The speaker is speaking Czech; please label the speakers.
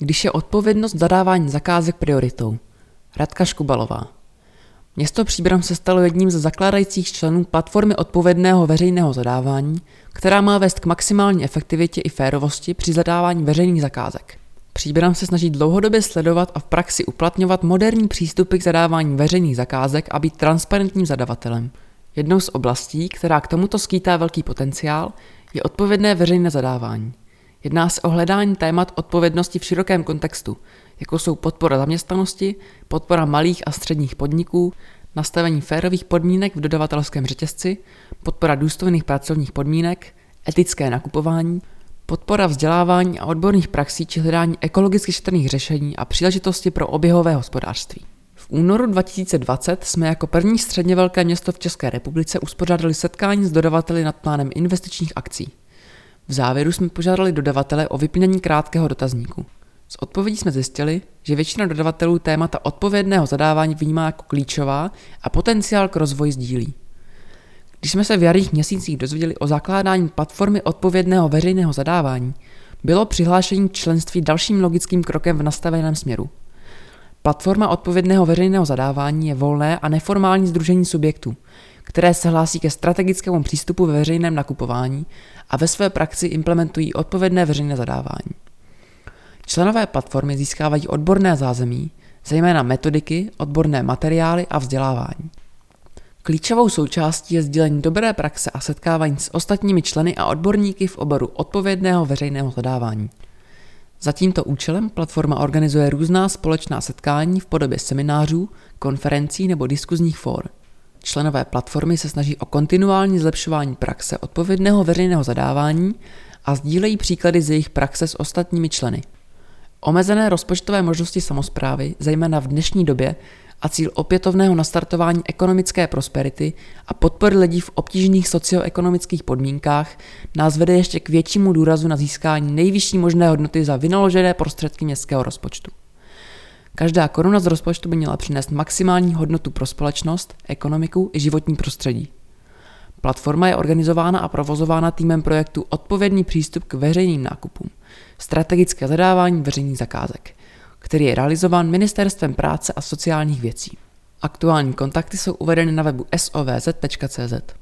Speaker 1: když je odpovědnost zadávání zakázek prioritou. Radka Škubalová. Město Příbram se stalo jedním ze zakládajících členů platformy odpovědného veřejného zadávání, která má vést k maximální efektivitě i férovosti při zadávání veřejných zakázek. Příbram se snaží dlouhodobě sledovat a v praxi uplatňovat moderní přístupy k zadávání veřejných zakázek a být transparentním zadavatelem. Jednou z oblastí, která k tomuto skýtá velký potenciál, je odpovědné veřejné zadávání. Jedná se o hledání témat odpovědnosti v širokém kontextu, jako jsou podpora zaměstnanosti, podpora malých a středních podniků, nastavení férových podmínek v dodavatelském řetězci, podpora důstojných pracovních podmínek, etické nakupování, podpora vzdělávání a odborných praxí či hledání ekologicky šetrných řešení a příležitosti pro oběhové hospodářství. V únoru 2020 jsme jako první středně velké město v České republice uspořádali setkání s dodavateli nad plánem investičních akcí. V závěru jsme požádali dodavatele o vyplnění krátkého dotazníku. Z odpovědí jsme zjistili, že většina dodavatelů témata odpovědného zadávání vnímá jako klíčová a potenciál k rozvoji sdílí. Když jsme se v jarých měsících dozvěděli o zakládání platformy odpovědného veřejného zadávání, bylo přihlášení členství dalším logickým krokem v nastaveném směru. Platforma odpovědného veřejného zadávání je volné a neformální združení subjektů, které se hlásí ke strategickému přístupu ve veřejném nakupování a ve své praxi implementují odpovědné veřejné zadávání. Členové platformy získávají odborné zázemí, zejména metodiky, odborné materiály a vzdělávání. Klíčovou součástí je sdílení dobré praxe a setkávání s ostatními členy a odborníky v oboru odpovědného veřejného zadávání. Za tímto účelem platforma organizuje různá společná setkání v podobě seminářů, konferencí nebo diskuzních fór. Členové platformy se snaží o kontinuální zlepšování praxe odpovědného veřejného zadávání a sdílejí příklady z jejich praxe s ostatními členy. Omezené rozpočtové možnosti samozprávy, zejména v dnešní době, a cíl opětovného nastartování ekonomické prosperity a podpory lidí v obtížných socioekonomických podmínkách nás vede ještě k většímu důrazu na získání nejvyšší možné hodnoty za vynaložené prostředky městského rozpočtu. Každá koruna z rozpočtu by měla přinést maximální hodnotu pro společnost, ekonomiku i životní prostředí. Platforma je organizována a provozována týmem projektu Odpovědný přístup k veřejným nákupům, strategické zadávání veřejných zakázek, který je realizován Ministerstvem práce a sociálních věcí. Aktuální kontakty jsou uvedeny na webu sovz.cz.